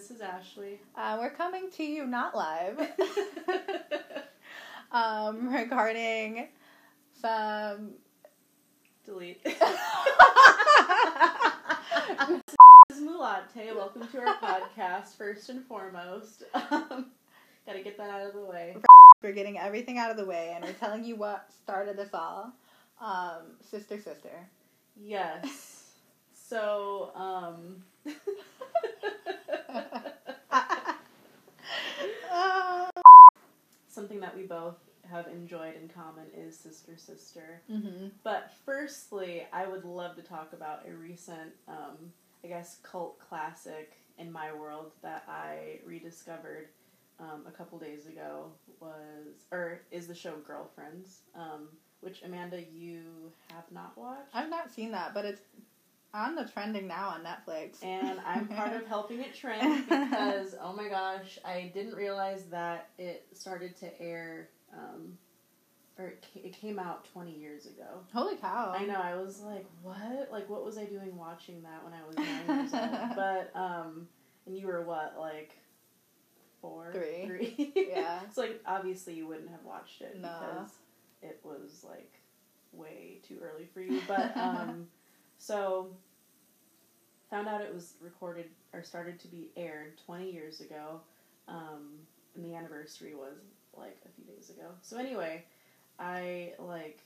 this is Ashley. Uh, we're coming to you not live. um, regarding some. Delete. this is Mulatte. Welcome to our podcast, first and foremost. Um, gotta get that out of the way. We're getting everything out of the way, and we're telling you what started this all. Um, sister, sister. Yes. So, um. Something that we both have enjoyed in common is Sister Sister. mm-hmm. But firstly, I would love to talk about a recent, um, I guess, cult classic in my world that I rediscovered um, a couple days ago was, or is the show Girlfriends, um, which Amanda, you have not watched. I've not seen that, but it's on the trending now on Netflix. and I'm part of helping it trend because oh my gosh, I didn't realize that it started to air, um, or it, ca- it came out 20 years ago. Holy cow! I know. I was like, what? Like, what was I doing watching that when I was nine years old? But um, and you were what, like four, Three. three? Yeah. so like, obviously, you wouldn't have watched it No. because it was like way too early for you. But um, so found out it was recorded or started to be aired twenty years ago, um, and the anniversary was like a few days ago. So anyway, I like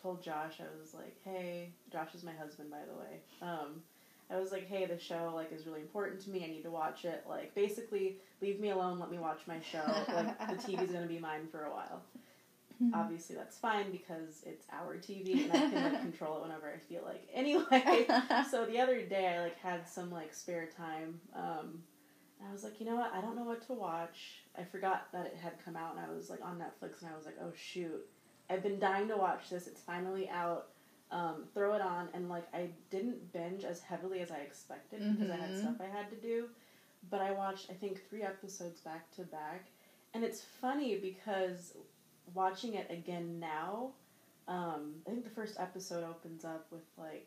told Josh I was like, "Hey, Josh is my husband, by the way." Um, I was like, "Hey, the show like is really important to me. I need to watch it. Like, basically, leave me alone. Let me watch my show. Like, the TV's gonna be mine for a while." Obviously, that's fine because it's our TV and I can like control it whenever I feel like. Anyway, so the other day I like had some like spare time. Um, and I was like, you know what? I don't know what to watch. I forgot that it had come out, and I was like on Netflix, and I was like, oh shoot, I've been dying to watch this. It's finally out. Um, throw it on, and like I didn't binge as heavily as I expected because I had Mhm. stuff I had to do. But I watched, I think, three episodes back to back, and it's funny because watching it again now, um, I think the first episode opens up with like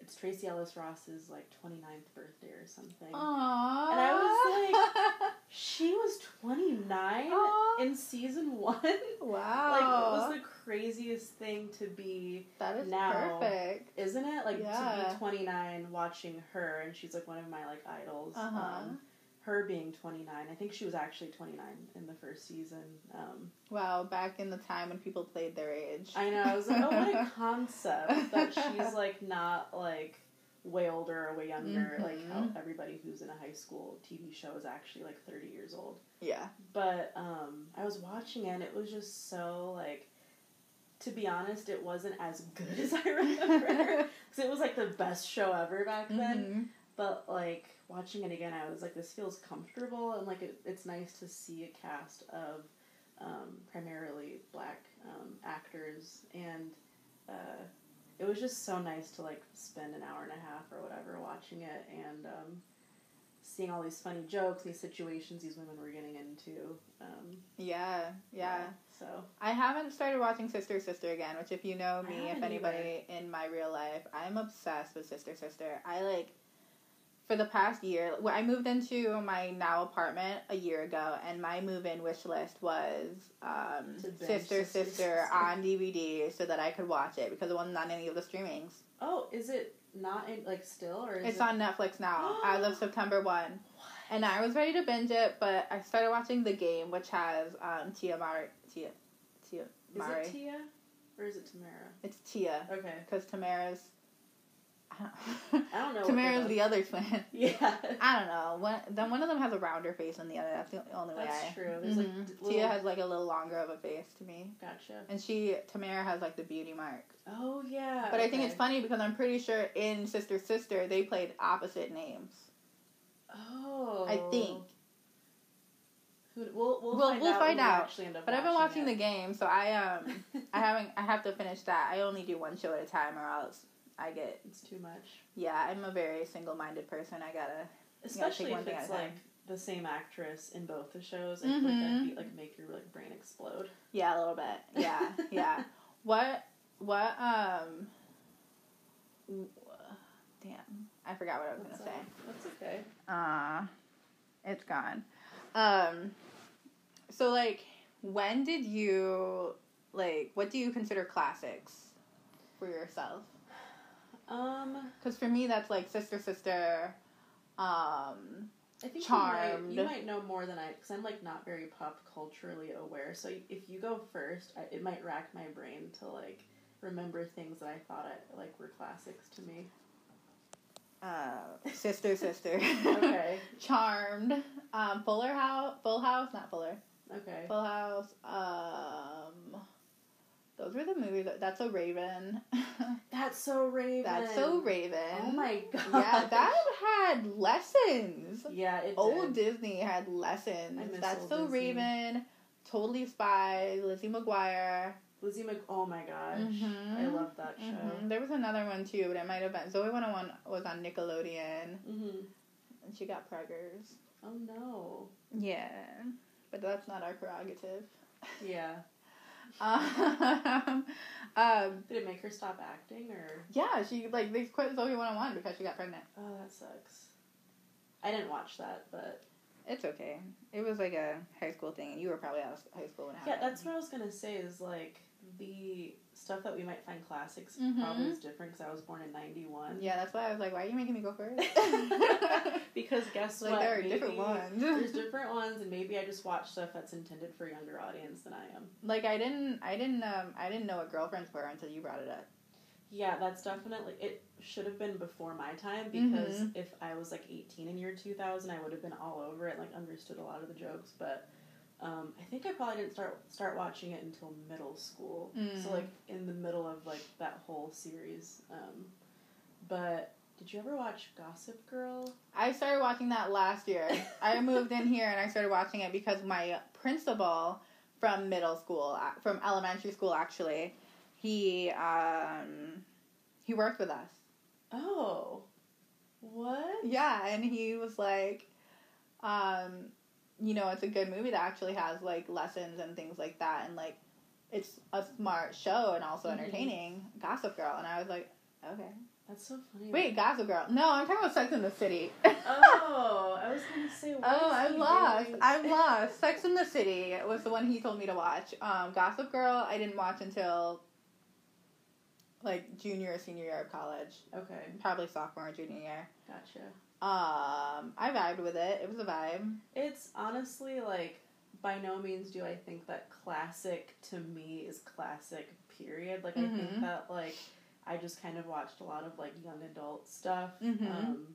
it's Tracee Ellis Ross's like 29th birthday or something. Aww. And I was like, She was 29 Aw. in season 1. wow. Like it was the craziest thing to be, that is now- perfect. isn't it? Like to be 29 watching her and she's like one of my like idols. Uh-huh. Um, her being 29. I think she was actually 29 in the first season. Um, Wow, back in the time when people played their age. I know. I was like, oh, what a concept that she's like not like way older or way younger. Like how everybody who's in a high school TV show is actually like thirty years old. yeah. But um, I was watching it. and It was just so like. To be honest, it wasn't as good as I remember because it was like the best show ever back then. But like watching it again, I was like, this feels comfortable and like it, it's nice to see a cast of um, primarily black um, actors, and uh, it was just so nice to like spend an hour and a half or whatever watching it and um, seeing all these funny jokes, these situations these women were getting into. Um, Yeah, yeah. So I haven't started watching Sister Sister again, which if you know me, if anybody in my real life, I'm obsessed with Sister Sister. I like for the past year, well, I moved into my now apartment a year ago, and my move-in wish list was um, Sister, Sister, Sister on DVD so that I could watch it because it wasn't on any of the streamings. oh, is it not in, like still or is It's it? on Netflix now as of September one. And I was ready to binge it, but I started watching The Game, which has um, Tia Mowry. Tia, Tia Is it Tia or is it Tamera? It's Tia Okay, because Tamera's. I don't know. Tamera's the other twin. Yeah. I don't know. One, then one of them has a rounder face than the other. That's the only way. That's I, true. There's like d- Tia has like a little longer of a face to me, Gotcha. and she Tamera has like the beauty mark. Oh yeah. But I think it's funny because I'm pretty sure in Sister Sister they played opposite names. Oh. I think. Who, we'll we'll, We'll- find we'll out find out. Actually end up But I've been watching it. the game, so I um I haven't I have to finish that. I only do one show at a time, or else I get It's too much, yeah. I'm a very single minded person. I gotta especially one if it's like the same actress in both the shows. I Mhm. that'd be, like make your like brain explode. yeah a little bit yeah yeah. What what um. Damn, I forgot what I was That's, gonna say. that's okay. Uh, it's gone. Um, so like, when did you like? What do you consider classics for yourself? Um, Because for me, that's like Sister Sister. Um, I think Charmed. You might, you might know more than I, because I'm like not very pop culturally aware. So if you go first, I, it might rack my brain to like remember things that I thought I, like were classics to me. uh, Sister Sister. Okay. Charmed. Um, Fuller House. Full House, not Fuller. Okay. Full House. Um, those were the movies. That's a Raven. That's so Raven. that's so Raven. Oh my god. Yeah, that had lessons. Yeah, it Old did. Disney had lessons. I miss That's so Disney. Raven. Totally Spies. Lizzie McGuire. Lizzie Mc. Oh my gosh, Mhm. I love that show. Mhm. There was another one too, but it might have been Zoey 101 was on Nickelodeon, hmm and she got preggers. Oh no. Yeah, but that's not our prerogative. Yeah. Um, um, Did it make her stop acting or? yeah, she like they quit Zoey 101 because she got pregnant. Oh, that sucks. I didn't watch that, but It's okay. It was like a high school thing, and you were probably out of high school when it yeah, that's what I was gonna say. Is like the stuff that we might find classics Mhm. probably is different because I was born in '91. Yeah, that's why I was like, why are you making me go first? because guess like what? there are Maybe different ones. There's different ones, and maybe I just watch stuff that's intended for a younger audience than I am. like I didn't, I didn't, um, I didn't know what girlfriends were until you brought it up. Yeah, that's definitely it. Should have been before my time because Mhm. if I was like 18 in year 2000, I would have been all over it, like understood a lot of the jokes. But um, I think I probably didn't start start watching it until middle school. Mm. So like in the middle of like that whole series. Um, but did you ever watch Gossip Girl? I started watching that last year. I moved in here and I started watching it because my principal from middle school, uh, from elementary school actually, he um, he worked with us. Oh, what? Yeah, and he was like, um, you know, it's a good movie that actually has like lessons and things like that, and like it's a smart show and also Mhm. entertaining. Gossip Girl, and I was like, okay. That's so funny. Wait, Gossip Girl? No, I'm talking about Sex in the City. Oh, I was gonna say. What Oh, I'm lost. doing? I'm lost. Sex in the City was the one he told me to watch. Um, Gossip Girl, I didn't watch until like junior or senior year of college, Okay, probably sophomore or junior year. gotcha. Um, I vibed with it. It was a vibe. It's honestly like by no means do I think that classic to me is classic. Period. Like I Mhm. think that like I just kind of watched a lot of like young adult stuff. Mhm. Um,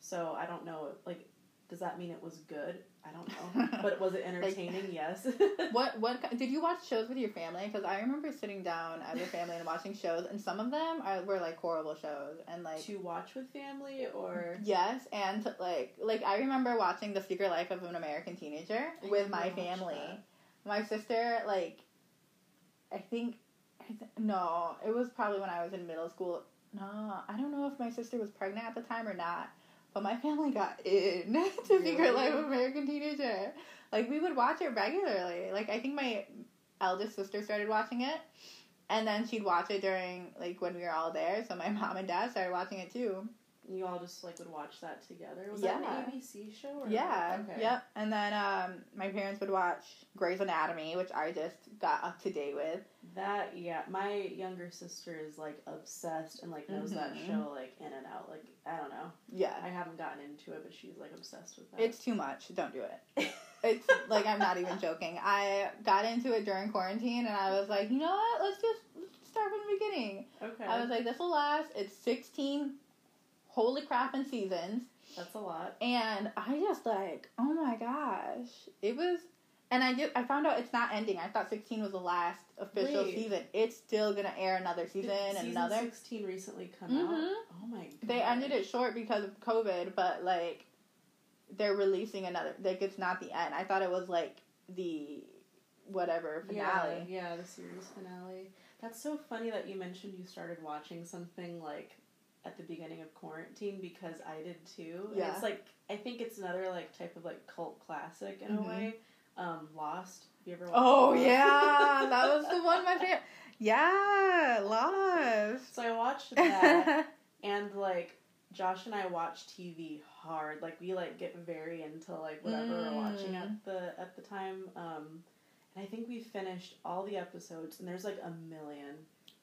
so I don't know. Like, does that mean it was good? I don't know. but was it entertaining? yes. What what did you watch shows with your family? Because I remember sitting down as a family and watching shows, and some of them are, were like horrible shows, and like to watch with family or yes, and like like I remember watching The Secret Life of an American Teenager I with my family. that. My sister like, I think, I th- no, it was probably when I was in middle school. No, I don't know if my sister was pregnant at the time or not. But my family got in to Secret Really? Life of American Teenager. Like we would watch it regularly. Like I think my eldest sister started watching it, and then she'd watch it during like when we were all there. So my mom and dad started watching it too. You all just like would watch that together? Was Yeah. that an ABC show? Or Yeah. Okay. Yep. And then um, my parents would watch Grey's Anatomy, which I just got up to date with. That yeah, my younger sister is like obsessed and like knows that Mhm. show like in and out. Like I don't know, Yeah. I haven't gotten into it, but she's like obsessed with that. It's too much. Don't do it. It's like I'm not even joking. I got into it during quarantine, and I was like, you know what? Let's just start from the beginning. okay. I was like, this will last. It's 16 holy crap in seasons. That's a lot. And I just like, oh my gosh. It was and I did I found out it's not ending. I thought 16 was the last official Wait. season. It's still going to air another season and season another. sixteen recently come Mhm. out. Oh my god. They ended it short because of COVID, but like they're releasing another like it's not the end. I thought it was like the whatever finale. Yeah, yeah, the series finale. That's so funny that you mentioned you started watching something like at the beginning of quarantine because I did too. And Yeah. it's like I think it's another like type of like cult classic in Mhm. a way. Um, Lost. Have you ever watched Oh Lost? yeah, that was the one my favorite. Yeah, Lost. So I watched that and like Josh and I watch TV hard. Like we like get very into like whatever we're watching Mm. at the at the time. Um, and I think we finished all the episodes, and there's like a million.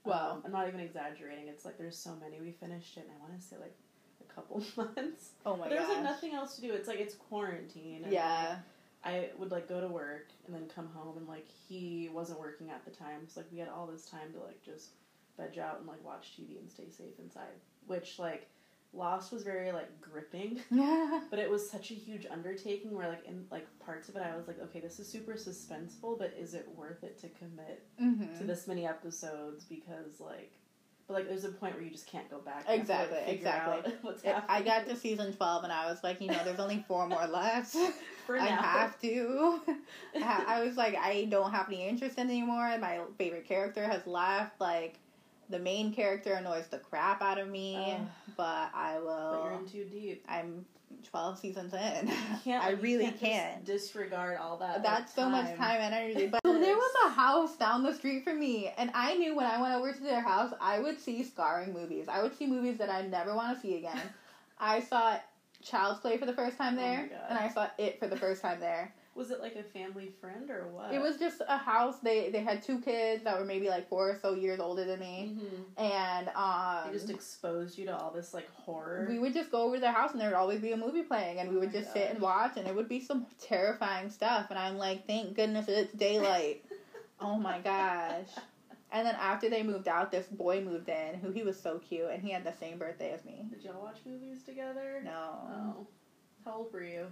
Wow. Um, I'm not even exaggerating. It's like there's so many. We finished it, and I want to say like a couple months. Oh my god. There's like nothing else to do. It's like it's quarantine. Yeah. like, I would like go to work and then come home, and like he wasn't working at the time, so like we had all this time to like just veg out and like watch TV and stay safe inside. Which like Lost was very like gripping, Yeah. but it was such a huge undertaking where like in like parts of it I was like, okay, this is super suspenseful, but is it worth it to commit Mm-hmm. to this many episodes because like. But like, there's a point where you just can't go back. Have to, like, Exactly, exactly. What's It- happening? I got to season 12 and I was like, you know, there's only four more left. For I have to. I I was like, I don't have any interest in it anymore. My favorite character has left. Like, the main character annoys the crap out of me, Ugh. but I But you're will. in too deep. I'm 12 seasons in. I really can't. can't. disregard all that. That's so much time and energy. But so there was a house down the street from me, and I knew when I went over to their house, I would see scarring movies. I would see movies that I never want to see again. I saw Child's Play for the first time Oh there, God. and I saw It for the first time there. Was it like a family friend or what? It was just a house. They they had two kids that were maybe like four or so years older than me, hmm and um, They just exposed you to all this like horror. we would just go over to their house and there would always be a movie playing and we Oh would just sit and watch and it would be some terrifying stuff and I'm like, thank goodness it's daylight. oh my gosh. And then after they moved out, this boy moved in who he was so cute and he had the same birthday as me. Did y'all watch movies together? No. Oh. How old were you?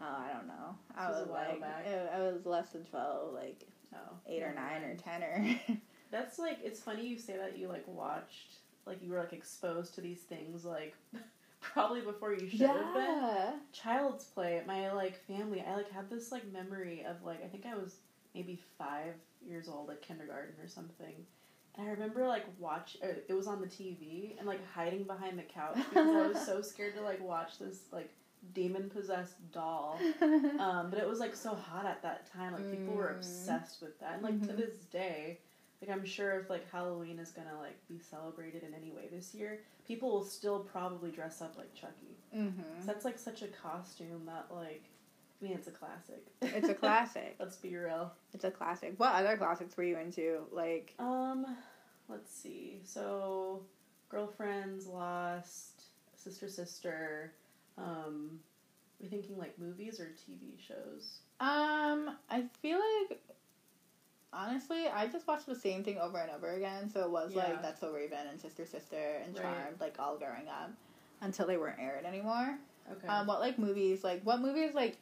Oh, I don't know. I was was like, back. I was less than 12, like Oh. 8 or 9 or 10 or. That's like it's funny you say that you like watched like you were like exposed to these things like probably before you should have been. Child's Play, my like family, I like had this like memory of like I think I was maybe five years old at kindergarten or something, and I remember like watch uh, it was on the TV and like hiding behind the couch because I was so scared to like watch this like demon possessed doll. Um, but it was like so hot at that time, like people were Mm. obsessed with that, and like to Mhm. this day. Like I'm sure if like Halloween is gonna like be celebrated in any way this year, people will still probably dress up like Chucky. hmm So that's like such a costume that like I mean it's a classic. It's a classic. Let's be real. It's a classic. What other classics were you into? Like, Um let's see. So Girlfriends, Lost, Sister Sister, um we thinking like movies or TV shows? um, I feel like honestly, I just watched the same thing over and over again. So it was Yeah. like That's So Raven and Sister Sister and Right. Charmed, like all growing up until they weren't aired anymore. Okay. Um, what like movies? Like what movies like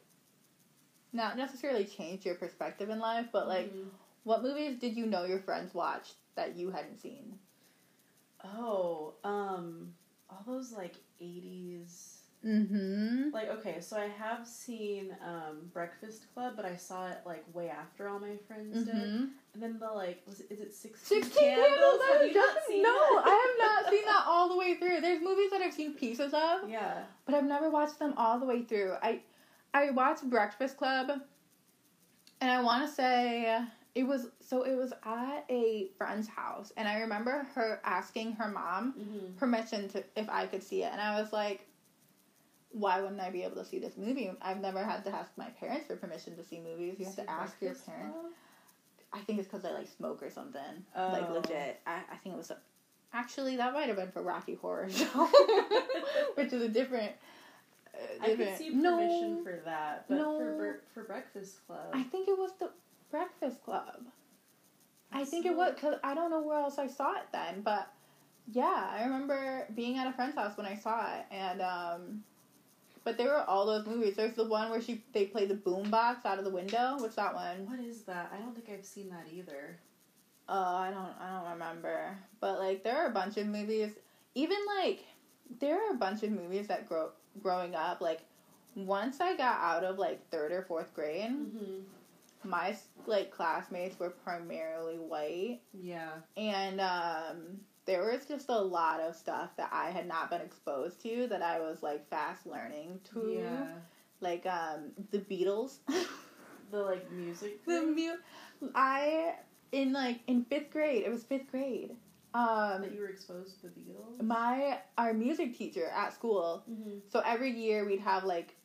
not necessarily changed your perspective in life, but like Mhm. what movies did you know your friends watched that you hadn't seen? Oh, um all those like 80s Mm-hmm. like okay, so I have seen um Breakfast Club, but I saw it like way after all my friends did. Mm-hmm. And then the like was it, is it 16, Sixteen candles. Have I you not seen no, it? I have not seen that all the way through. There's movies that I've seen pieces of, Yeah. but I've never watched them all the way through. I I watched Breakfast Club, and I want to say it was so it was at a friend's house, and I remember her asking her mom Mm-hmm. permission to if I could see it, and I was like. Why wouldn't I be able to see this movie? I've never had to ask my parents for permission to see movies. You have to ask your parents. I think it's because I like smoke or something. Like Oh. legit. I, I think it was. A, actually, that might have been for Rocky Horror Show, which is a different. Uh, I could different- see permission no, for that, but No. for for Breakfast Club, I think it was the Breakfast Club. I think it was because I don't know where else I saw it then, but yeah, I remember being at a friend's house when I saw it, and um, but there were all those movies. There's the one where she they play the boombox out of the window. What's that one? What is that? I don't think I've seen that either. Oh, I don't I don't remember. But like there are a bunch of movies even like there are a bunch of movies that grow growing up like once I got out of like 3rd or 4th grade, Mm-hmm. my like classmates were primarily white Yeah. and um there was just a lot of stuff that I had not been exposed to that I was like fast learning to Yeah. like um the Beatles The like music. the mu- I in like in fifth grade. It was fifth grade. Um, that you were exposed to the Beatles. my our music teacher at school. mm-hmm. So every year we'd have like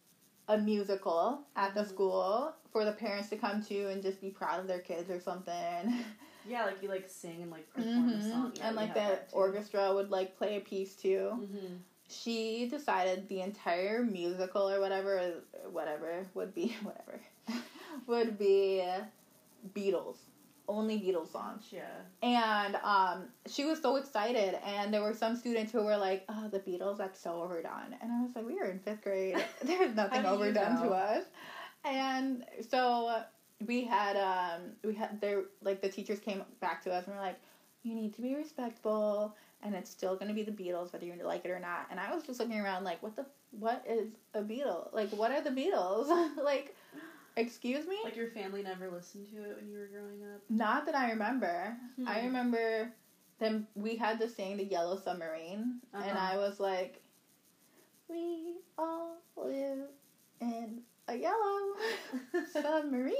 a musical at the Mhm. school for the parents to come to and just be proud of their kids or something. Yeah, like you like sing and like perform a Mhm. song. Yeah, and like the that, orchestra would like play a piece too. Mm-hmm. She decided the entire musical or whatever, whatever would be whatever would be Beatles, only Beatles songs. Yeah. And um, she was so excited, and there were some students who were like, "Oh, the Beatles, that's so overdone." And I was like, "We were in fifth grade. There's nothing do you overdone to us." And so we had um, we had there like the teachers came back to us and were like, "You need to be respectful." And it's still gonna be the Beatles, whether you like it or not. And I was just looking around, like, what the, what is a Beatle? Like, what are the Beatles? like, excuse me? Like your family never listened to it when you were growing up. Not that I remember. I Hmm. remember them. We had to sing the Yellow Submarine, and Uh-huh. I was like, "We all live in a yellow submarine,"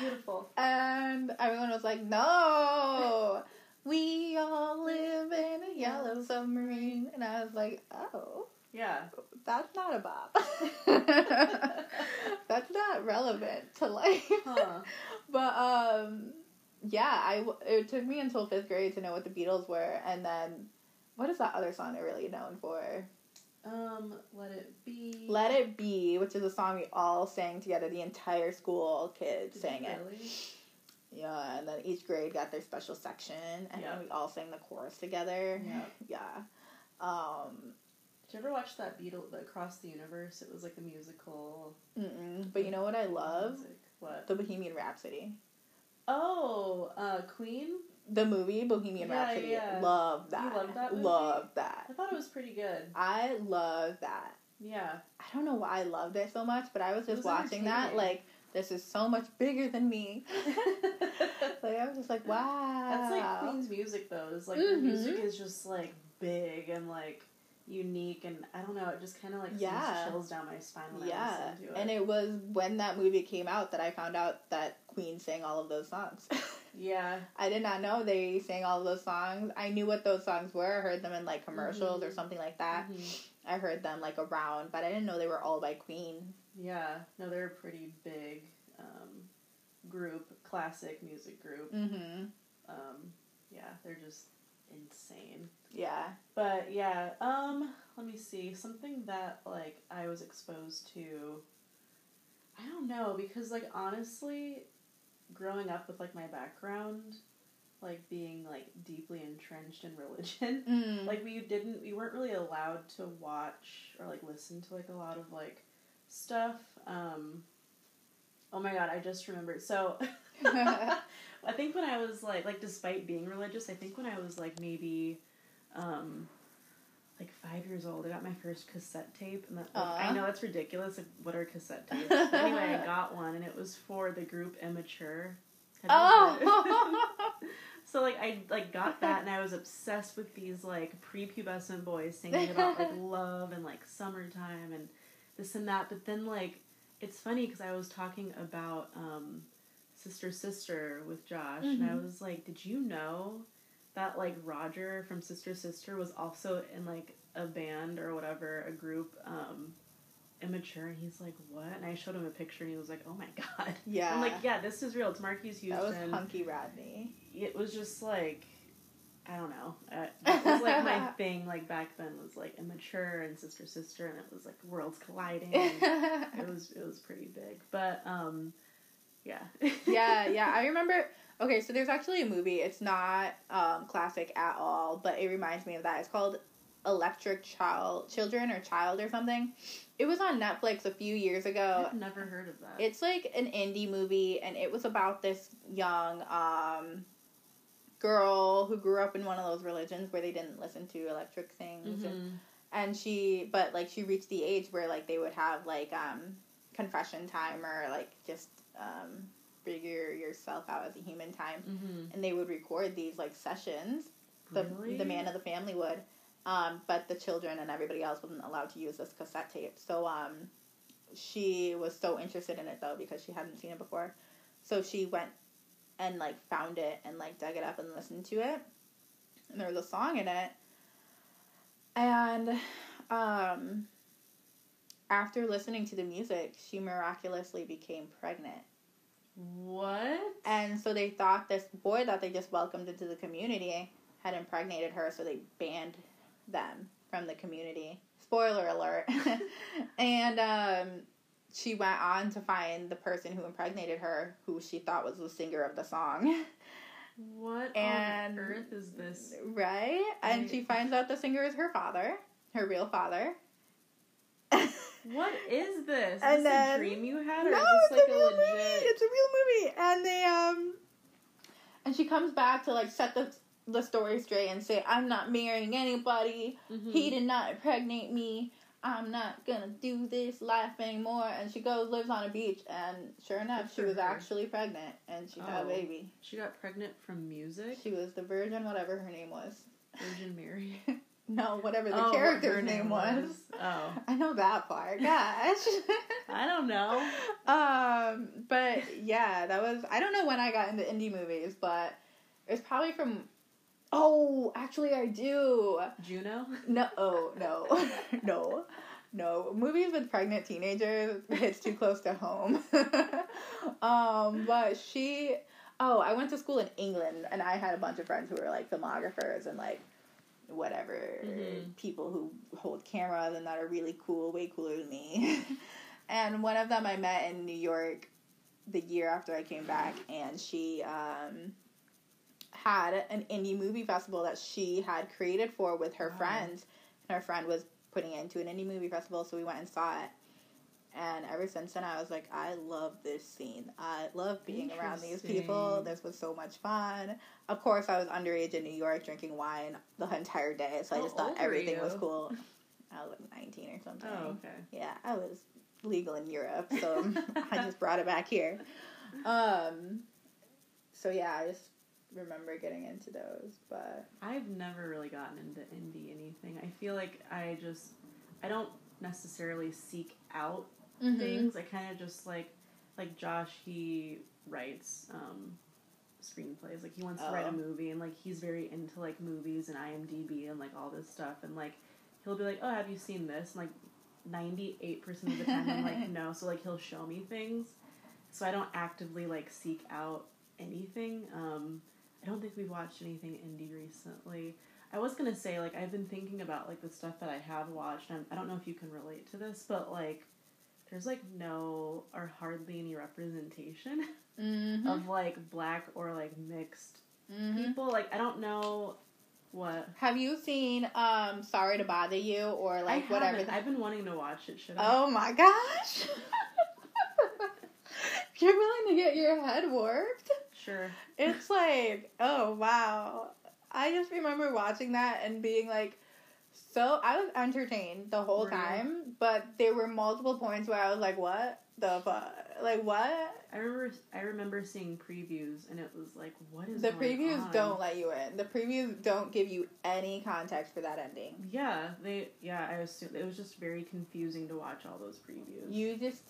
Beautiful. and everyone was like, "No." We all live in a yellow submarine, and I was like, "Oh, Yeah. that's not a bop. that's not relevant to life." Huh. But um, yeah, I, it took me until fifth grade to know what the Beatles were, and then what is that other song they're really known for? Um, let it be. "Let It Be," which is a song we all sang together. The entire school kids Did sang it. Really? Yeah, and then each grade got their special section, and Yeah. then we all sang the chorus together. Yeah. Yeah. Um, Did you ever watch that Beatles, the Across the Universe? It was like a musical. mm-mm. but you know what I love? music. What? The Bohemian Rhapsody. Oh, uh, Queen. The movie Bohemian Yeah, Rhapsody. yeah. Love that. love that movie? Love that. I thought it was pretty good. I love that. Yeah. I don't know why I loved it so much, but I was just was watching that like this is so much bigger than me. like I was just like, wow. That's like Queen's music though. It's like Mhm. the music is just like big and like unique and I don't know. It just kind of like Yeah. chills down my spine when I yeah, listen to it. and it was when that movie came out that I found out that Queen sang all of those songs. yeah. I did not know they sang all those songs. I knew what those songs were. I heard them in like commercials or Mhm. something like that. Mhm. I heard them like around, but I didn't know they were all by Queen. Yeah. No, they're a pretty big um, group, classic music group. Mm-hmm. Um, yeah, they're just insane. Yeah. But yeah, um, let me see. Something that like I was exposed to I don't know, because like honestly, growing up with like my background, like being like deeply entrenched in religion, Mm. like we didn't we weren't really allowed to watch or like listen to like a lot of like stuff. Um Oh my god, I just remembered. So I think when I was like like despite being religious, I think when I was like maybe um like five years old, I got my first cassette tape, and that like, I know that's ridiculous. Like, what are cassette tapes? But anyway, I got one, and it was for the group Immature. Have you heard it? oh. so like I like got that, and I was obsessed with these like prepubescent boys singing about like love and like summertime and this and that. But then like it's funny because I was talking about um, Sister Sister with Josh, and I Mhm. was like, "Did you know that like Roger from Sister Sister was also in like a band or whatever, a group, um, immature?" And he's like, "What?" And I showed him a picture, and he was like, "Oh my god." yeah. I'm like, "Yeah, this is real. It's Marques Houston." that was Hunky Rodney. it was just like I don't know. Uh, that was like my thing. Like back then was like immature and sister sister, and it was like worlds colliding. it was it was pretty big, but um, yeah, yeah, yeah. I remember. Okay, so there's actually a movie. It's not um, classic at all, but it reminds me of that. It's called Electric Child, Children or Child or something. It was on Netflix a few years ago. I've never heard of that. It's like an indie movie, and it was about this young um, girl who grew up in one of those religions where they didn't listen to electric things, and, Mhm. and she, but like she reached the age where like they would have like um, confession time or like just um, figure yourself out as a human time, Mhm. and they would record these like sessions. The Really? the man of the family would. Um, but the children and everybody else wasn't allowed to use this cassette tape. So um, she was so interested in it though because she hadn't seen it before. So she went and like found it and like dug it up and listened to it. And there was a song in it. And um after listening to the music, she miraculously became pregnant. What? And so they thought this boy that they just welcomed into the community had impregnated her, so they banned them from the community. Spoiler alert. and um, she went on to find the person who impregnated her, who she thought was the singer of the song. What And- on earth is this? Right? And Right. she finds out the singer is her father, her real father. What is this? Is And this then- a dream you had, or no, is this it's a a real legit? movie. It's a real movie, and they um, and she comes back to like set the the story straight and say, "I'm not marrying anybody. Mhm. He did not impregnate me. I'm not gonna do this life anymore." And she goes, lives on a beach, and sure enough, she was her. actually pregnant, and she had a Oh. baby. She got pregnant from music. She was the virgin, whatever her name was. Virgin Mary. No, whatever the Oh, character's her name was. Oh, I know that part. Gosh. I don't know. Um, but yeah, that was I don't know when I got into indie movies, but it's probably from Oh, actually I do. Juno. No, oh, no. no. No, movies with pregnant teenagers hits too close to home. um, but she oh, I went to school in England and I had a bunch of friends who were like filmographers and like whatever Mhm. people who hold cameras and that are really cool, way cooler than me. and one of them I met in New York the year after I came back and she um had an indie movie festival that she had created for with her Wow. friends. And her friend was putting it into an indie movie festival, so we went and saw it. And ever since then, I was like, I love this scene. I love being around these people. This was so much fun. Of course, I was underage in New York drinking wine the entire day, so I just thought everything was cool. I was like 19 or something. Oh, okay. Yeah, I was legal in Europe, so I just brought it back here. Um, so yeah, I just remember getting into those, but I've never really gotten into indie anything. I feel like I just I don't necessarily seek out Mm-hmm. things. I kind of just like like Josh. He writes um, screenplays. Like he wants to write Oh. a movie, and like he's very into like movies and IMDb and like all this stuff. And like he'll be like, "Oh, have you seen this?" And like ninety eight percent of the time, I'm like, "No." So like he'll show me things. So I don't actively like seek out anything. Um, I don't think we've watched anything indie recently. I was gonna say like I've been thinking about like the stuff that I have watched. And I don't know if you can relate to this, but like there's like no or hardly any representation mm-hmm. of like black or like mixed Mm-hmm. people. Like I don't know what Have you seen um Sorry to Bother You or like whatever? the- I've been wanting to watch it. Should I? oh my gosh! You're willing to get your head warped? Sure. It's like, oh wow. I just remember watching that and being like, so I was entertained the whole time, but there were multiple points where I was like, what the fuck? Like, what? I remember. I remember seeing previews, and it was like, what is The previews on? don't let you in. The previews don't give you any context for that ending. Yeah, they. Yeah, I assume it was just very confusing to watch all those previews. You just,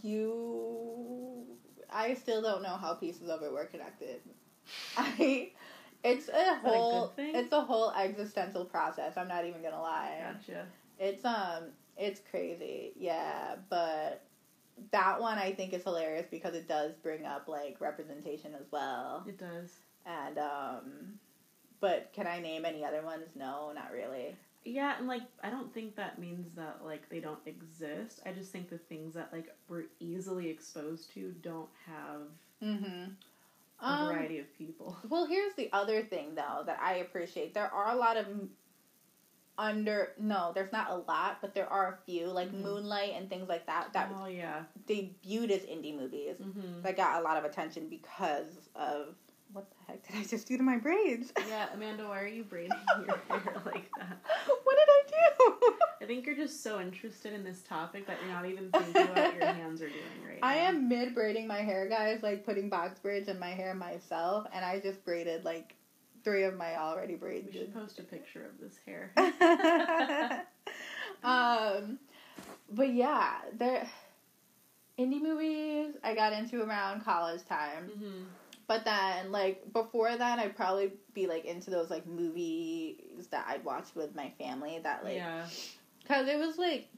you. I still don't know how pieces of it were connected. I. It's a a whole. thing? It's a whole existential process. I'm not even gonna lie. Gotcha. It's um it's crazy. Yeah, but that one I think is hilarious because it does bring up like representation as well. It does. And um but can I name any other ones? No, not really. Yeah, and like I don't think that means that like they don't exist. I just think the things that like we're easily exposed to don't have Mhm. A Um, variety of people. well, here's the other thing though that I appreciate. There are a lot of under no, there's not a lot, but there are a few like Mhm. Moonlight and things like that that oh yeah. debuted as indie movies. Mm-hmm. that got a lot of attention because of what the heck did I just do to my braids? Yeah, Amanda, why are you braiding your hair like that? what did I do? I think you're just so interested in this topic that you're not even thinking about what your hands are doing right I now. am mid braiding my hair, guys, like putting box braids in my hair myself, and I just braided like three of my already We braided. should post a picture of this hair. um, but yeah, there. indie movies I got into around college time. Mm-hmm. But then, like before that, I'd probably be like into those like movies that I'd watch with my family. That like, yeah. Because it was like,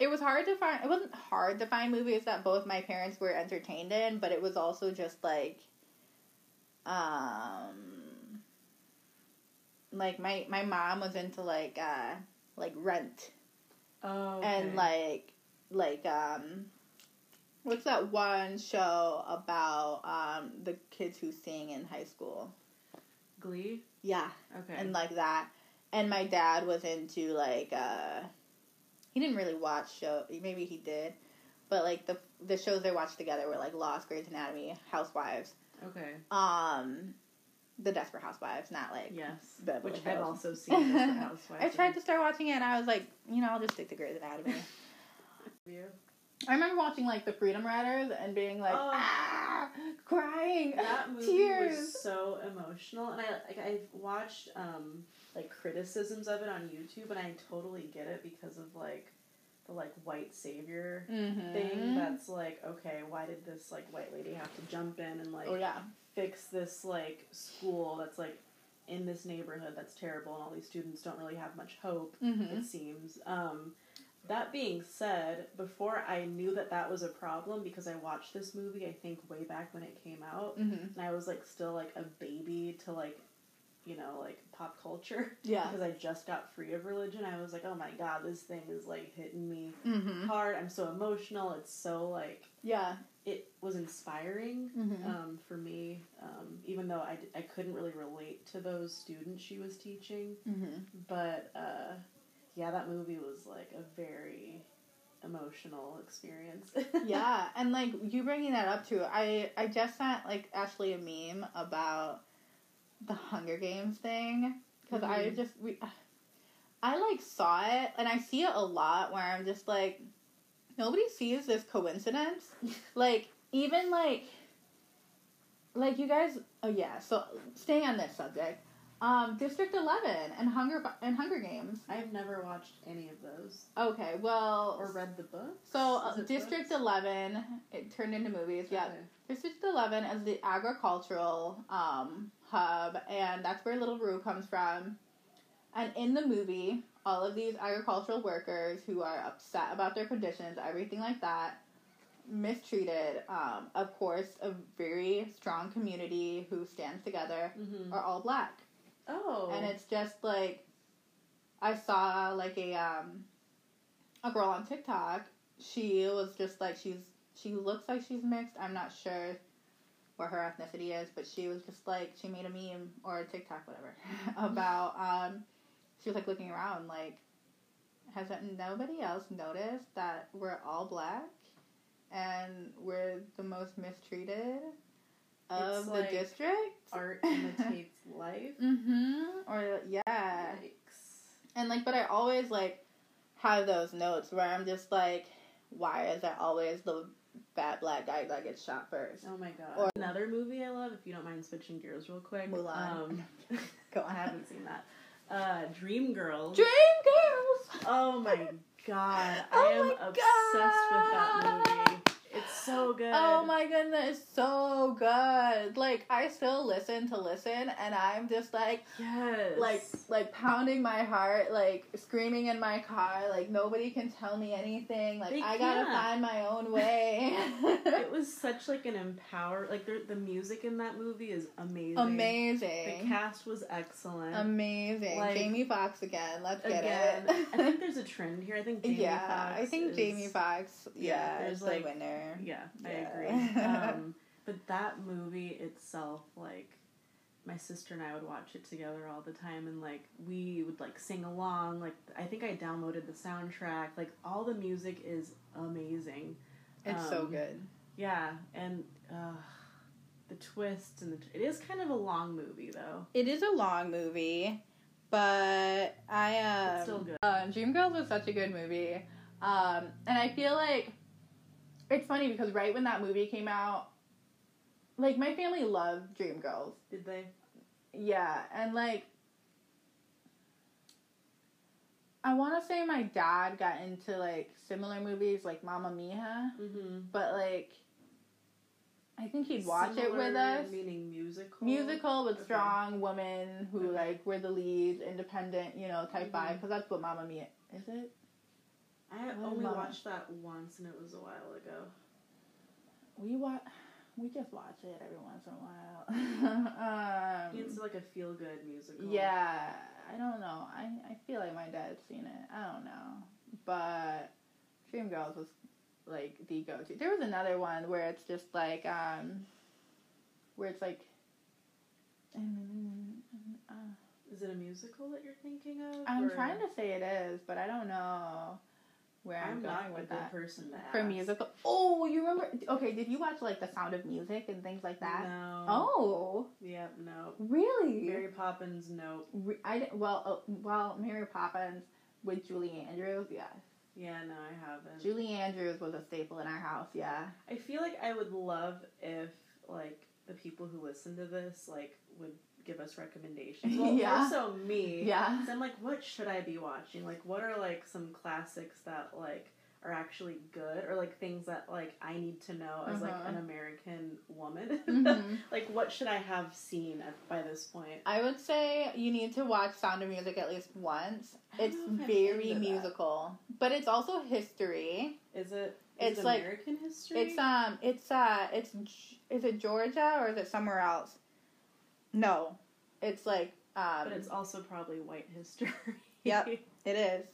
it was hard to find. It wasn't hard to find movies that both my parents were entertained in, but it was also just like, um, like my my mom was into like uh like Rent Oh. and like like um what's that one show about um the kids who sing in high school Glee. yeah Okay. and like that and my dad was into like uh he didn't really watch show maybe he did but like the the shows they watched together were like lost grey's anatomy housewives okay. um the desperate housewives not like Yes. Beverly Which I've also seen. Desperate Housewives. i tried to start watching it and i was like you know i'll just stick to grey's anatomy. I remember watching like the Freedom Writers and being like, Oh. ah, crying, That movie tears. was so emotional, and I like I've watched um like criticisms of it on YouTube, and I totally get it because of like the like white savior mm-hmm. thing. That's like okay, why did this like white lady have to jump in and like oh yeah, fix this like school that's like in this neighborhood that's terrible, and all these students don't really have much hope. mm-hmm. it seems. Um, that being said, before I knew that that was a problem because I watched this movie, I think way back when it came out, Mm-hmm. and I was like still like a baby to like, you know, like pop culture yeah, because I just got free of religion. I was like, oh my god, this thing is like hitting me mm-hmm. hard. I'm so emotional. It's so like yeah, it was inspiring mm-hmm. um, for me, um, even though I, d- I couldn't really relate to those students she was teaching. mm-hmm. But uh, yeah, that movie was like a very emotional experience. yeah, and like you bringing that up too, I I just sent like Ashley a meme about the Hunger Games thing because I Mhm. just we. I like saw it and I see it a lot where I'm just like nobody sees this coincidence. like even like like you guys oh yeah, so staying on this subject. Um District 11 and Hunger and Hunger Games. I've never watched any of those Okay, well or read the book. so uh, District 11 it turned into movies. Yeah. District 11 is the agricultural um, hub, and that's where Little Rue comes from. And in the movie, all of these agricultural workers who are upset about their conditions, everything like that, mistreated, um, of course, a very strong community who stands together, Mm-hmm. are all black. Oh, And it's just like, I saw like a, um, a girl on TikTok. She was just like, she's she looks like she's mixed. I'm not sure what her ethnicity is, but she was just like she made a meme or a TikTok, whatever, about um she was like looking around like has nobody else noticed that we're all black and we're the most mistreated of It's the like district? art imitates life. Mm-hmm. Or yeah. Yikes. And like but I always like have those notes where I'm just like, why is it always the fat black guy that gets shot first? Oh my god. Or- Another movie I love, if you don't mind switching gears real quick. Mulan. Um, Go I haven't seen that. Uh, Dream Girls. Dream Girls. Oh my god. I Oh am my obsessed with that movie. So oh good. Oh my goodness, so good. Like I still listen to listen and I'm just like Yes. like like pounding my heart, like screaming in my car, like nobody can tell me anything. Like They I gotta find my own way. it was such like an empower like the, the music in that movie is amazing. Amazing. The cast was excellent. Amazing. Like, Jamie Foxx again. Let's get Again, it. I think there's a trend here. I think Jamie yeah, Foxx I think is- Jamie Foxx, yeah, yeah, there's is the winner. Yeah, I Yeah. I agree. Um, but that movie itself, like, my sister and I would watch it together all the time, and like we would like sing along. Like, I think I downloaded the soundtrack. Like, all the music is amazing. It's so Um, good. Yeah, and uh, the twists and the, it is kind of a long movie though. It is a long movie, but I um It's still good. Uh, Dreamgirls was such a good movie, um, and I feel like it's funny because right when that movie came out, like my family loved Dreamgirls. Did they? Yeah, and like I want to say my dad got into like similar movies like Mamma Mia, Mm-hmm. but like I think he'd watch it with us. Meaning musical. Musical with Okay. strong women who Okay. like were the leads, independent, you know, type Mhm. vibe. Because that's what Mamma Mia is. It? I What only watched that once, and it was a while ago. We watch. We just watch it every once in a while. um, It's like a feel good musical. Yeah, I don't know. I, I feel like my dad's seen it. I don't know. But Dreamgirls was like the go to. There was another one where it's just like um where it's like uh, Is it a musical that you're thinking of? I'm or- trying to say it is, but I don't know where I'm, I'm going not a with good that. person. For musical. Oh, you remember okay, did you watch like The Sound of Music and things like that? No. Oh, Yep. No. really? Mary Poppins. Nope. Re- I didn't, well, uh, well, Mary Poppins with Julie Andrews, Yeah. Yeah. No, I haven't. Julie Andrews was a staple in our house, yeah. I feel like I would love if like the people who listen to this like would give us recommendations. Well, Yeah. more so me. Yeah. I'm like, what should I be watching? Like, what are like some classics that like are actually good, or like things that like I need to know as like Uh-huh. an American woman? Mhm. like, what should I have seen at, by this point? I would say you need to watch Sound of Music at least once. It's know if I'm very into that. musical, but it's also history. Is it? Is It's it like- American history. It's um, it's uh, it's is it Georgia or is it somewhere else? No, it's like um, but it's also probably white history. Yep. it is,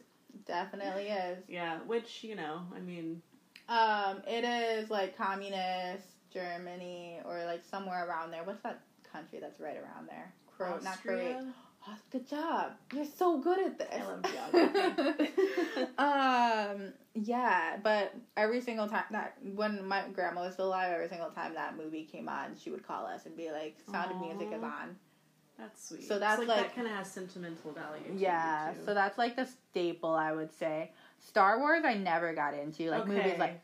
definitely is. yeah, which you know, I mean, Um, it is like communist Germany or like somewhere around there. What's that country that's right around there? Cro- not Croatia. Oh, good job. You're so good at this. I love geography. um, yeah, but every single time that when my grandma was still alive, every single time that movie came on, she would call us and be like, "Sound of Music is on." That's sweet. So that's like, like- that kind of has sentimental value. Yeah, so that's like the staple, I would say. Star Wars, I never got into. Like movies, like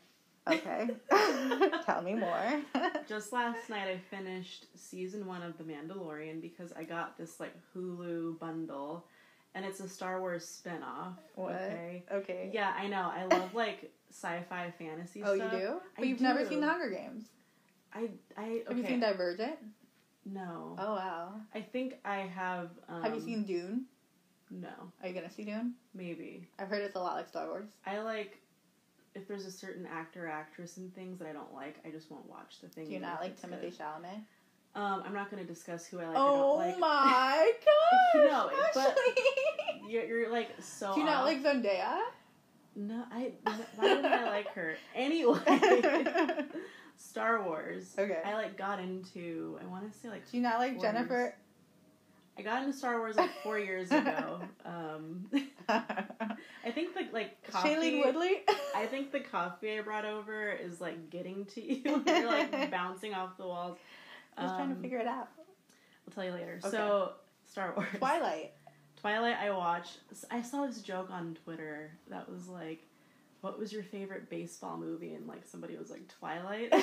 okay, tell me more. Just last night, I finished season one of The Mandalorian because I got this like Hulu bundle, and it's a Star Wars spinoff. What? Okay. okay. Yeah, I know. I love like sci-fi fantasy Oh, stuff. you do? But I you've never seen The Hunger Games. I I okay. Have you seen Divergent? no. Oh wow. I think I have. Um, Have you seen Dune? No, Are you gonna see Dune? maybe. I've heard it's a lot like Star Wars. I like if there's a certain actor, actress, and things that I don't like, I just won't watch the thing. Do you not like Timothée good. Chalamet? Um, I'm not going to discuss who I like. oh or don't like. my gosh! No, but- Ashley! You're, you're like so. Do you not off. like Zendaya? No, I. Why wouldn't I like her anyway? Star Wars. Okay. I like got into. I want to say like Do you not like Jennifer? I got into Star Wars like four years ago. Um, I think the like coffee. Shailene Woodley? I think the coffee I brought over is like getting to you. You're like bouncing off the walls. I'm just trying to Um, figure it out. I'll tell you later. Okay. So Star Wars. Twilight. Twilight. I watched. I saw this joke on Twitter that was like, "What was your favorite baseball movie?" And like somebody was like Twilight.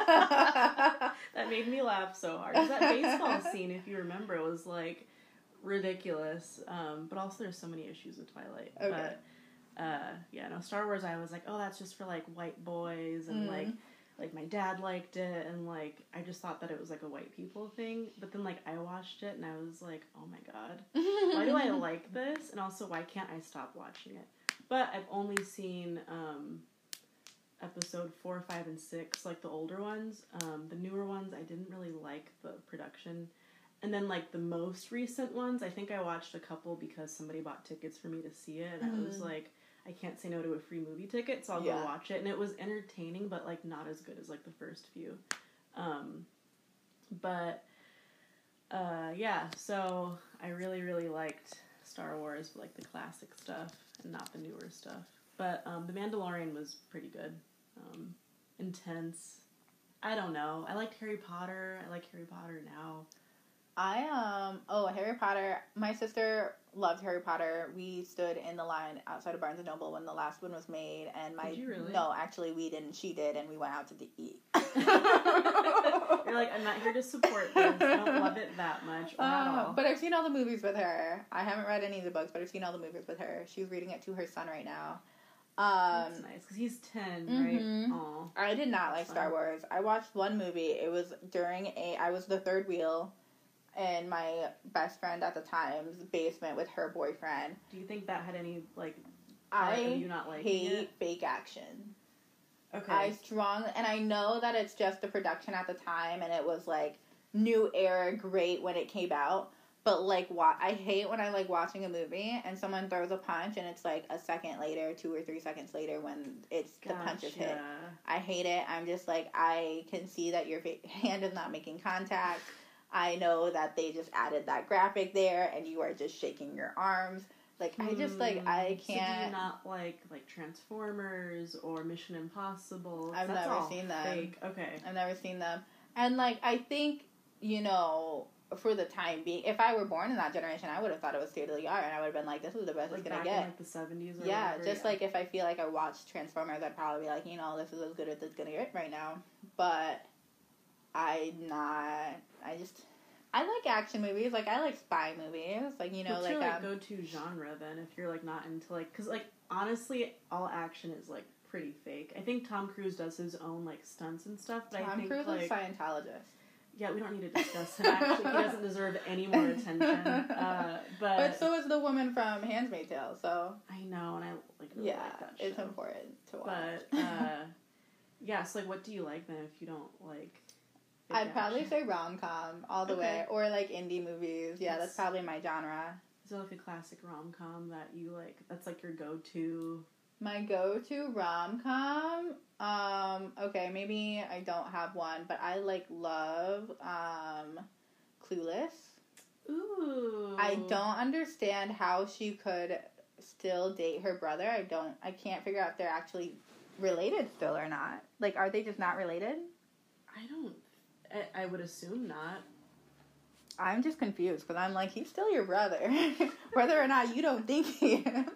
that made me laugh so hard. that baseball scene, if you remember, was like ridiculous. Um, but also, there's so many issues with Twilight. Okay. But uh, yeah, no Star Wars. I was like, oh, that's just for like white boys and Mm. like like my dad liked it and like I just thought that it was like a white people thing. But then like I watched it and I was like, oh my god, why do I like this? And also, why can't I stop watching it? But I've only seen um, episode four, five, and six, like the older ones. Um, the newer ones, I didn't really like the production. And then, like the most recent ones, I think I watched a couple because somebody bought tickets for me to see it, and I was Mhm. like, I can't say no to a free movie ticket, so I'll Yeah. go watch it. And it was entertaining, but like not as good as like the first few. Um, but uh, yeah, so I really, really liked Star Wars, like the classic stuff and not the newer stuff. But um, The Mandalorian was pretty good. Um, intense. I don't know. I liked Harry Potter. I like Harry Potter now. I um oh Harry Potter. My sister loved Harry Potter. We stood in the line outside of Barnes and Noble when the last one was made, and my Did you really? no, actually we didn't. She did, and we went out to the eat. You're like, I'm not here to support this. I don't love it that much or at Uh, all. but I've seen all the movies with her. I haven't read any of the books, but I've seen all the movies with her. She's reading it to her son right now. Um, That's nice because he's 10 mhm. right? Aw. I did not like Star Wars. I watched one movie. It was during a. I was the third wheel in my best friend at the time's basement with her boyfriend. Do you think that had any like I you not liking hate it? fake action. Okay. I strongly, and I know that it's just the production at the time, and it was like new era, great when it came out. But like, wa- I hate when I like watching a movie and someone throws a punch, and it's like a second later, two or three seconds later, when it's the punch is hit. I hate it. I'm just like, I can see that your fa- hand is not making contact. I know that they just added that graphic there, and you are just shaking your arms. Like, I just like, Hmm. I So can't. not like like Transformers or Mission Impossible? I've never seen them. Fake. Okay. I've never seen them. And like I think, you know, for the time being, if I were born in that generation, I would have thought it was state of the art and I would have been like, This is the best Like it's gonna back in get. like the seventies. yeah, whatever, just like if I feel like I watched Transformers, I'd probably be like, you know, this is as good as it's gonna get right now. But I not I just I like action movies, like I like spy movies, like you know, What's like, your like um, go-to genre then? If you're like not into like, because like honestly, all action is like pretty fake. I think Tom Cruise does his own like stunts and stuff. But I Tom think Cruise like is Scientologist. yeah, we don't need to discuss him. Actually, he doesn't deserve any more attention. Uh, but But so is the woman from Handmaid's Tale, so I know, and I like really yeah, like that it's important to watch. But uh, yeah, so like, what do you like then if you don't like? I'd probably say rom com all the Okay. way, or like indie movies. Yeah, that's That's- probably my genre. Is there like a classic rom com that you like? That's like your go to. My go to rom com. Um, okay, maybe I don't have one, but I like love um, Clueless. Ooh. I don't understand how she could still date her brother. I don't. I can't figure out if they're actually related still or not. Like, are they just not related? I don't. I, I would assume not. I'm just confused because I'm like, he's still your brother, whether or not you don't think he is.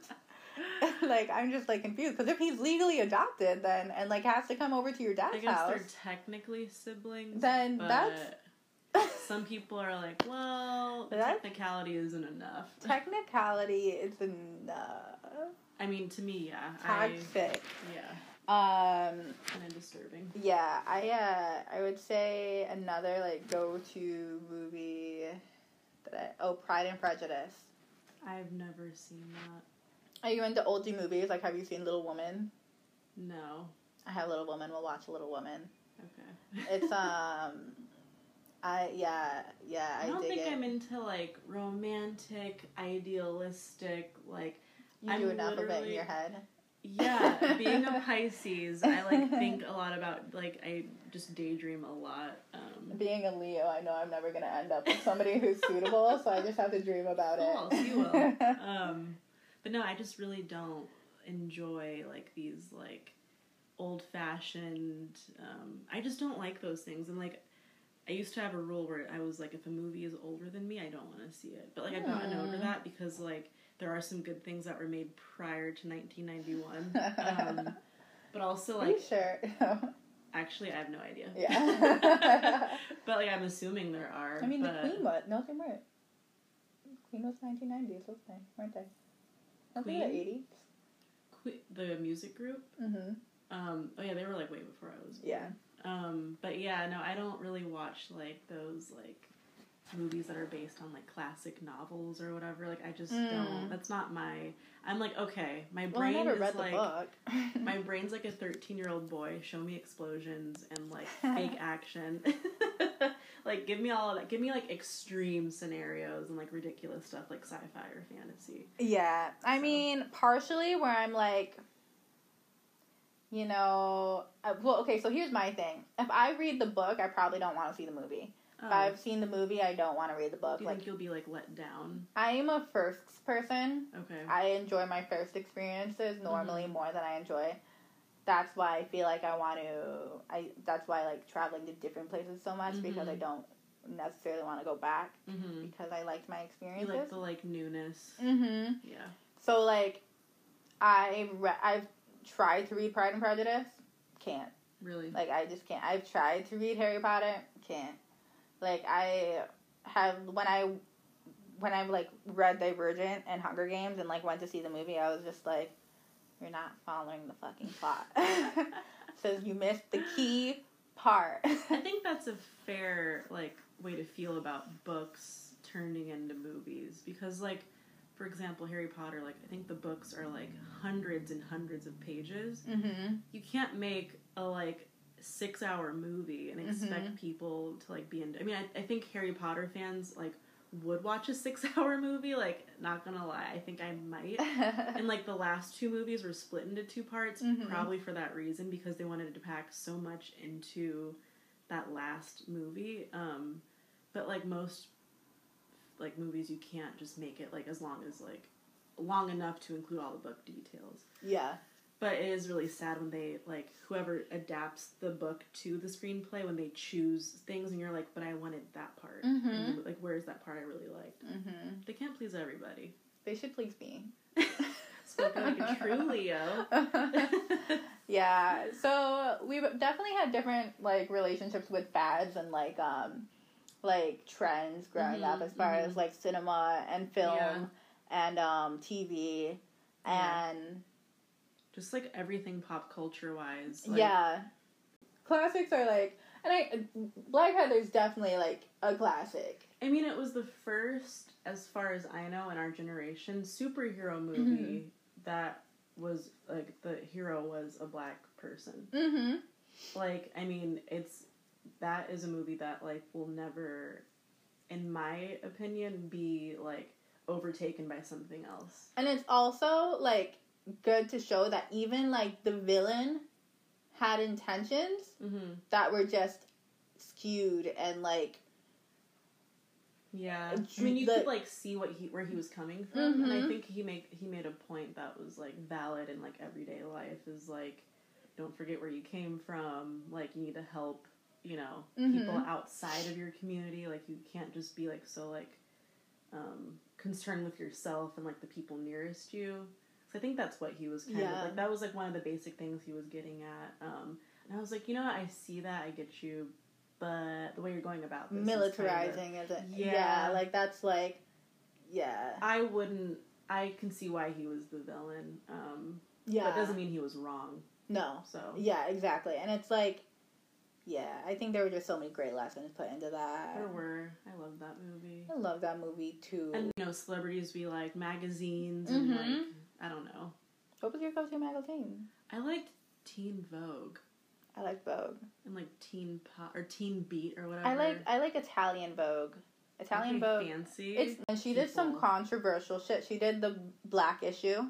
like, I'm just like confused because if he's legally adopted, then and like has to come over to your dad's I guess house, they're technically siblings. then that's some people are like, well, technicality isn't enough. technicality is enough. I mean, to me, yeah. I, Toxic. yeah, Um, kind of disturbing. yeah, I uh, I would say another like go to movie that I oh Pride and Prejudice. I've never seen that. Are you into oldie movies? Like, have you seen Little Woman? No. I have Little Woman. We'll watch Little Woman. Okay. It's um, I yeah yeah I, I don't think it. I'm into like romantic, idealistic, like you I'm do enough of it in your head. Yeah. being a Pisces, I like think a lot about like I just daydream a lot. Um, Being a Leo, I know I'm never gonna end up with somebody who's suitable, so I just have to dream about Cool, it. you will. um, but no, I just really don't enjoy like these like old fashioned. Um, I just don't like those things, and like I used to have a rule where I was like, if a movie is older than me, I don't want to see it. But like I've gotten over Hmm. that because like there are some good things that were made prior to 1991. Um, but also Are you like sure? actually, I have no idea. yeah. but like I'm assuming there are. I mean, but... the Queen was no, they weren't. Queen was 1990s, wasn't they? Weren't they? I think Queen? the 80s. Que- the music group. Mm-hmm. Um, oh yeah, they were like way before I was. born. Yeah. Um, but yeah, no, I don't really watch like those like movies that are based on like classic novels or whatever. Like I just Mm. don't. That's not my. I'm like okay, my Well, brain never is read the like book. my brain's like a 13 year old boy. Show me explosions and like fake action. like give me all of that. Give me like extreme scenarios and like ridiculous stuff like sci-fi or fantasy. Yeah, I So. mean, partially where I'm like, you know, uh, well, okay, so here's my thing. If I read the book, I probably don't want to see the movie. Oh, I've seen the movie, I don't want to read the book. do you Like, think you'll be like let down? I am a first person. Okay. I enjoy my first experiences normally Mm-hmm. more than I enjoy. That's why I feel like I want to. I that's why I like traveling to different places so much because I Mhm. don't necessarily want to go back mm-hmm. because I liked my You experiences. like the like newness. mm-hmm. Yeah. So like, I re- I've tried to read Pride and Prejudice, can't. Really? Like I just can't. I've tried to read Harry Potter, can't. Like I have when I when I like read Divergent and Hunger Games and like went to see the movie, I was just like, you're not following the fucking plot. so you missed the key part. I think that's a fair like way to feel about books turning into movies because like for example Harry Potter like I think the books are like hundreds and hundreds of pages. mm-hmm. You can't make a like 6 hour movie and expect Mhm. people to like be in I mean I, I think Harry Potter fans like would watch a 6 hour movie like not to lie I think I might and like the last two movies were split into two parts Mhm. probably for that reason because they wanted to pack so much into that last movie um but like most like movies you can't just make it like as long as like long enough to include all the book details yeah. But it is really sad when they like whoever adapts the book to the screenplay when they choose things and you're like but i wanted that part Mhm. And, like where's that part i really liked Mm-hmm. they can't please everybody They should please me. spoken like a true leo yeah so we've definitely had different like relationships with fads and like um like trends growing up Mhm, as far as like cinema and film Yeah. and um tv and just like everything pop culture wise yeah classics are like and i black panther's definitely like a classic I mean, it was the first, as far as I know, in our generation, superhero movie that was like the hero was a black person. mm-hmm Like, I mean, it's that is a movie that like will never, in my opinion, be like overtaken by something else. and it's also like good to show that even like the villain had intentions Mm-hmm. that were just skewed and like Yeah, I mean, you the- could like see what he where he was coming from, and I Mhm. think he make he made a point that was like valid in like everyday life. Is like, don't forget where you came from. Like, you need to help, you know, people Mhm. outside of your community. Like, you can't just be like so like um, concerned with yourself and like the people nearest you. So I think that's what he was kind Yeah. of like. That was like one of the basic things he was getting at. Um, and I was like, you know, what? I see that, I get you, but the way you're going about this, is kinda- militarizing is it Yeah. yeah like that's like yeah I wouldn't. I can see why he was the villain. Um, yeah But doesn't mean he was wrong. no So yeah exactly and it's like yeah i think there were just so many great lessons put into that there were. I love that movie. i love that movie too And you know, celebrities be like magazines and Mhm. like I don't know. what was your go-to magazine I liked Teen Vogue i like vogue and like Teen Pop or Teen Beat or whatever. i like i like italian vogue italian Okay, vogue fancy. It's and she did some controversial shit. She did the Black issue,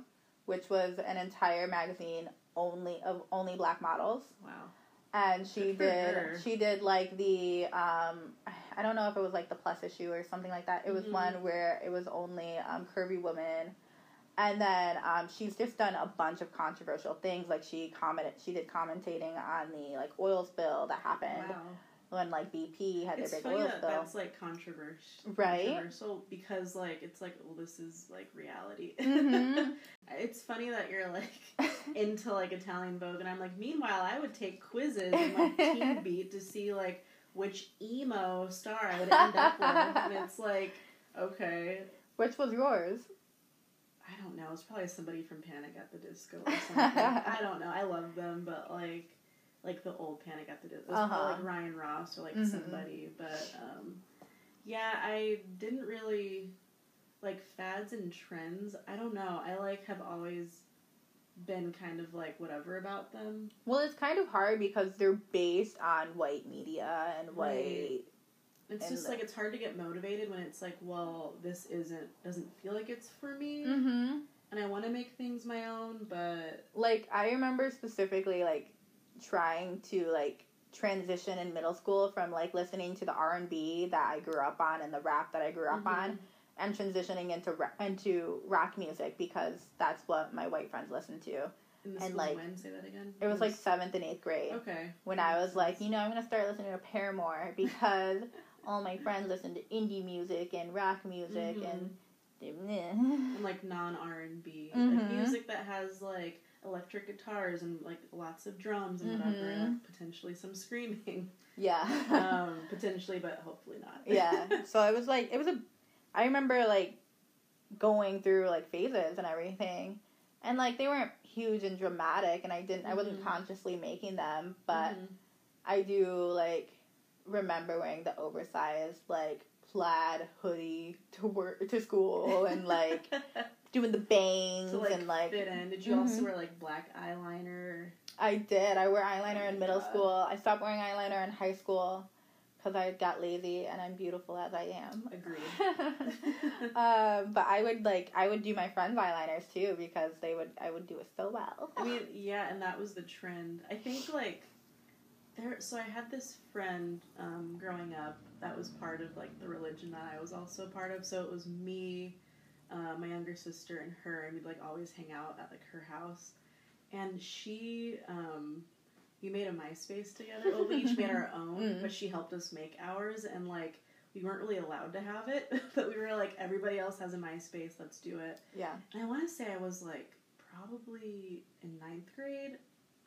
which was an entire magazine only of only black models, wow. and she did her. she did like the um I don't know if it was like the plus issue or something like that. It was Mhm. one where it was only um, curvy women. And then um, she's just done a bunch of controversial things. Like she commented, she did commentating on the like oil spill that happened Wow. when like BP had It's their big funny oil that spill. that's like controversial, Right? Controversial because like it's like well this is like reality. Mhm. it's funny that you're like into like Italian Vogue, and I'm like, meanwhile, I would take quizzes in like Teen Beat to see like which emo star I would end up with, and it's like, okay, Which was yours? Know, it's probably somebody from Panic at the Disco or something. I don't know, I love them, but like, like the old Panic at the Disco, it was probably Uh-huh. like Ryan Ross or like Mhm. somebody, but um, yeah, I didn't really like fads and trends. I don't know, I like have always been kind of like whatever about them. Well, it's kind of hard because they're based on white media and white. Right. It's And just the- like it's hard to get motivated when it's like, well, this isn't doesn't feel like it's for me, Mm-hmm. and I want to make things my own, but Like I remember specifically like trying to like transition in middle school from like listening to the R and B that I grew up on and the rap that I grew up Mhm. on, and transitioning into ra- into rock music because that's what my white friends listened to. And this And, was like, when? Say that again. It was like seventh and eighth grade. okay. when I was like, you know, I'm gonna start listening to Paramore because all my friends listen to indie music and rock music Mhm. and and like non R and B, like Mhm. music that has like electric guitars and like lots of drums and whatever, Mhm. and like, potentially some screaming. Yeah. um, potentially, but hopefully not. yeah. So it was like it was a. I remember like going through like phases and everything, and like they weren't huge and dramatic, and I didn't. I wasn't Mhm. consciously making them, but Mhm. I do like remember wearing the oversized like plaid hoodie to work to school and like doing the bangs to like, and like fit in. Did you also Mhm. wear like black eyeliner? I did. I wear eyeliner Oh in middle God. school. I stopped wearing eyeliner in high school because I got lazy and I'm beautiful as I am. Agreed. um, but I would like I would do my friends' eyeliners too because they would I would do it so well. I mean, yeah, and that was the trend. I think like there. So I had this friend um, growing up that was part of like the religion that I was also part of. So it was me, uh, my younger sister, and her, and we'd like always hang out at like her house. And she, um, we made a MySpace together. Well, we each made our own, Mm. but she helped us make ours, and like. We weren't really allowed to have it, but we were like, everybody else has a MySpace, let's do it. yeah. And I want to say I was like probably in ninth grade.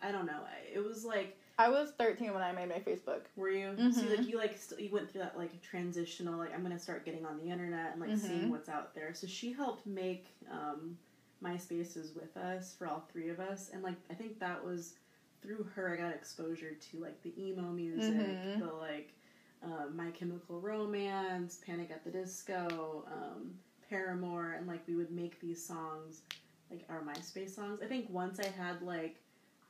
I don't know. It was like, I was 13 when I made my Facebook. were you? So Mhm. like you like st- you went through that like transitional like I'm gonna start getting on the internet and like Mhm. seeing what's out there. So she helped make um, MySpaces with us for all three of us, and like I think that was through her I got exposure to like the emo music, Mhm. the like um, My Chemical Romance, Panic at the Disco, um, Paramore, and like we would make these songs, like our MySpace songs. I think once I had like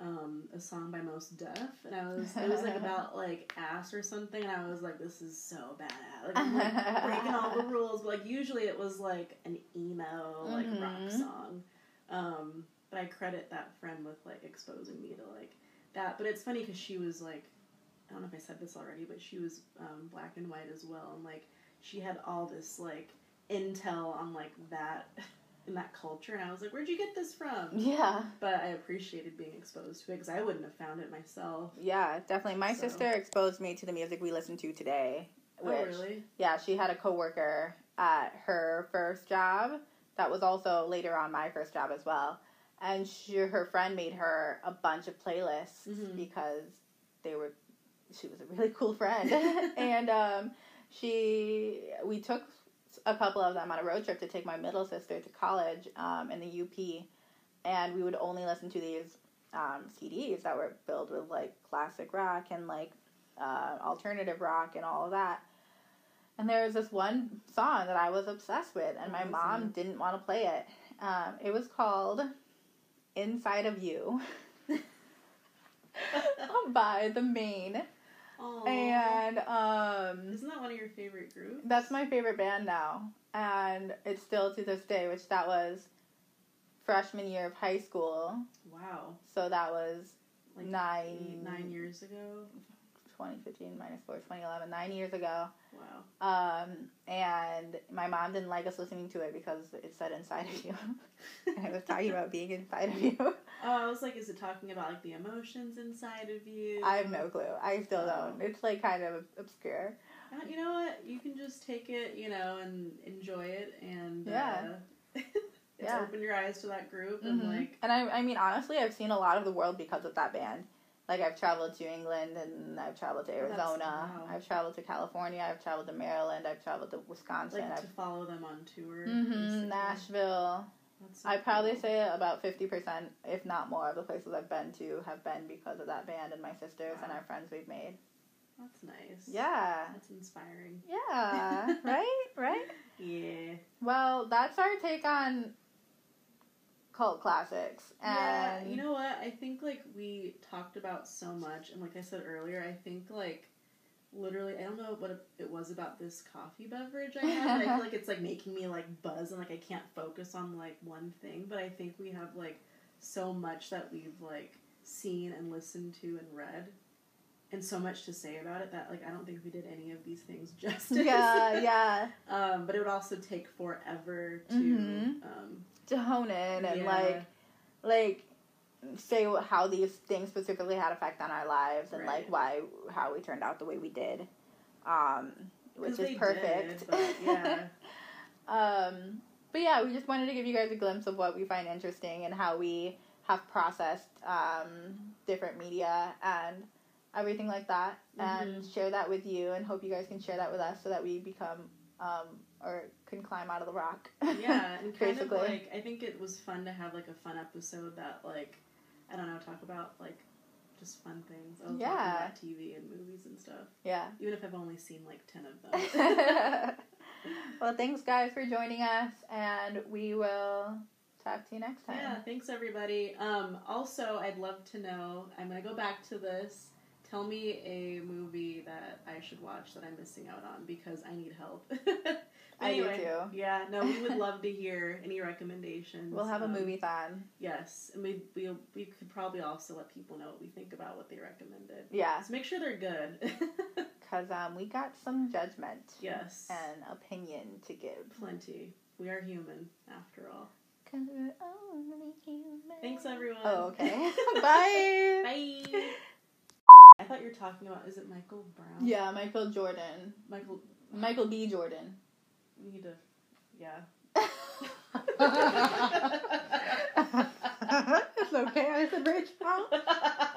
um, a song by Mos Def, and I was it was like about like ass or something, and I was like, this is so badass, like, I'm, like breaking all the rules. But like usually it was like an emo like rock Mhm. song. Um, but I credit that friend with like exposing me to like that. But it's funny because she was like, I don't know if I said this already, but she was um, black and white as well, and like she had all this like intel on like that in that culture, and I was like, where'd you get this from? Yeah. But I appreciated being exposed to it because I wouldn't have found it myself. Yeah, definitely. My So- sister exposed me to the music we listen to today. Which, oh, really? Yeah, she had a coworker at her first job that was also later on my first job as well. And she, her friend made her a bunch of playlists Mhm. because they were she was a really cool friend. and um, she we took a couple of them on a road trip to take my middle sister to college um, in the UP and we would only listen to these um, CDs that were filled with like classic rock and like uh, alternative rock and all of that. And there was this one song that I was obsessed with, and my mom it? didn't want to play it. Um, it was called "Inside of You" by the Maine, Aw. and um, Isn't that one of your favorite groups? that's my favorite band now, and it's still to this day. Which that was freshman year of high school, Wow. so that was Like nine eight, nine years ago. 2015 minus 4 2011 nine years ago Wow. um, and my mom didn't like us listening to it because it said inside of you and it was talking about being inside of you Oh, I was like, is it talking about like the emotions inside of you? i have no clue i still Oh. don't it's like kind of obscure Uh, You know what? You can just take it, you know, and enjoy it, and Yeah. uh, it's Yeah. open your eyes to that group, and Mhm. like, and I, I mean honestly i've seen a lot of the world because of that band like i've traveled to england and i've traveled to Oh, arizona wow. i've traveled to california i've traveled to maryland i've traveled to wisconsin like to i've follow them on tour. hmm nashville so I'd probably cool. say about 50%, if not more, of the places I've been to have been because of that band and my sisters and our friends we've made. that's nice. Yeah. that's inspiring. Yeah. right? Right? Yeah. Well, that's our take on cult classics. Yeah, And you know what? I think like we talked about so much, and like I said earlier, I think like literally, I don't know what it was about this coffee beverage I had. but I feel like it's like making me like buzz, and like I can't focus on like one thing. But I think we have like so much that we've like seen and listened to and read. And so much to say about it that like I don't think we did any of these things justice. yeah, yeah. Um, but it would also take forever to Mhm. um, To hone in and yeah. like, like, say how these things specifically had effect on our lives and Right. like why how we turned out the way we did, um, which is perfect. did, but yeah. Um, but yeah, we just wanted to give you guys a glimpse of what we find interesting and how we have processed um, different media and everything like that, and Mm-hmm. share that with you, and hope you guys can share that with us so that we become um, or can climb out of the rock. Yeah, and kind basically. of like I think it was fun to have like a fun episode that like I don't know talk about like just fun things. I was Yeah. about TV and movies and stuff, yeah. even if I've only seen like ten of them. well, thanks guys for joining us, and we will talk to you next time. yeah, thanks everybody. Um, also, I'd love to know. I'm gonna go back to this. Tell me a movie that I should watch that I'm missing out on because I need help. I do too. Yeah, no, we would love to hear any recommendations. We'll have a Um, movie thon. Yes, and we we we could probably also let people know what we think about what they recommended. Yeah, Just make sure they're good. because um, we got some judgment yes, and opinion to give. plenty. We are human after all. 'Cause we're only human. Thanks everyone. Oh, okay. Bye. Bye. I thought you were talking about is it Michael Brown? Yeah, Michael Jordan. Michael. Michael B. Jordan. We need to. Yeah. it's okay. I said Rachel.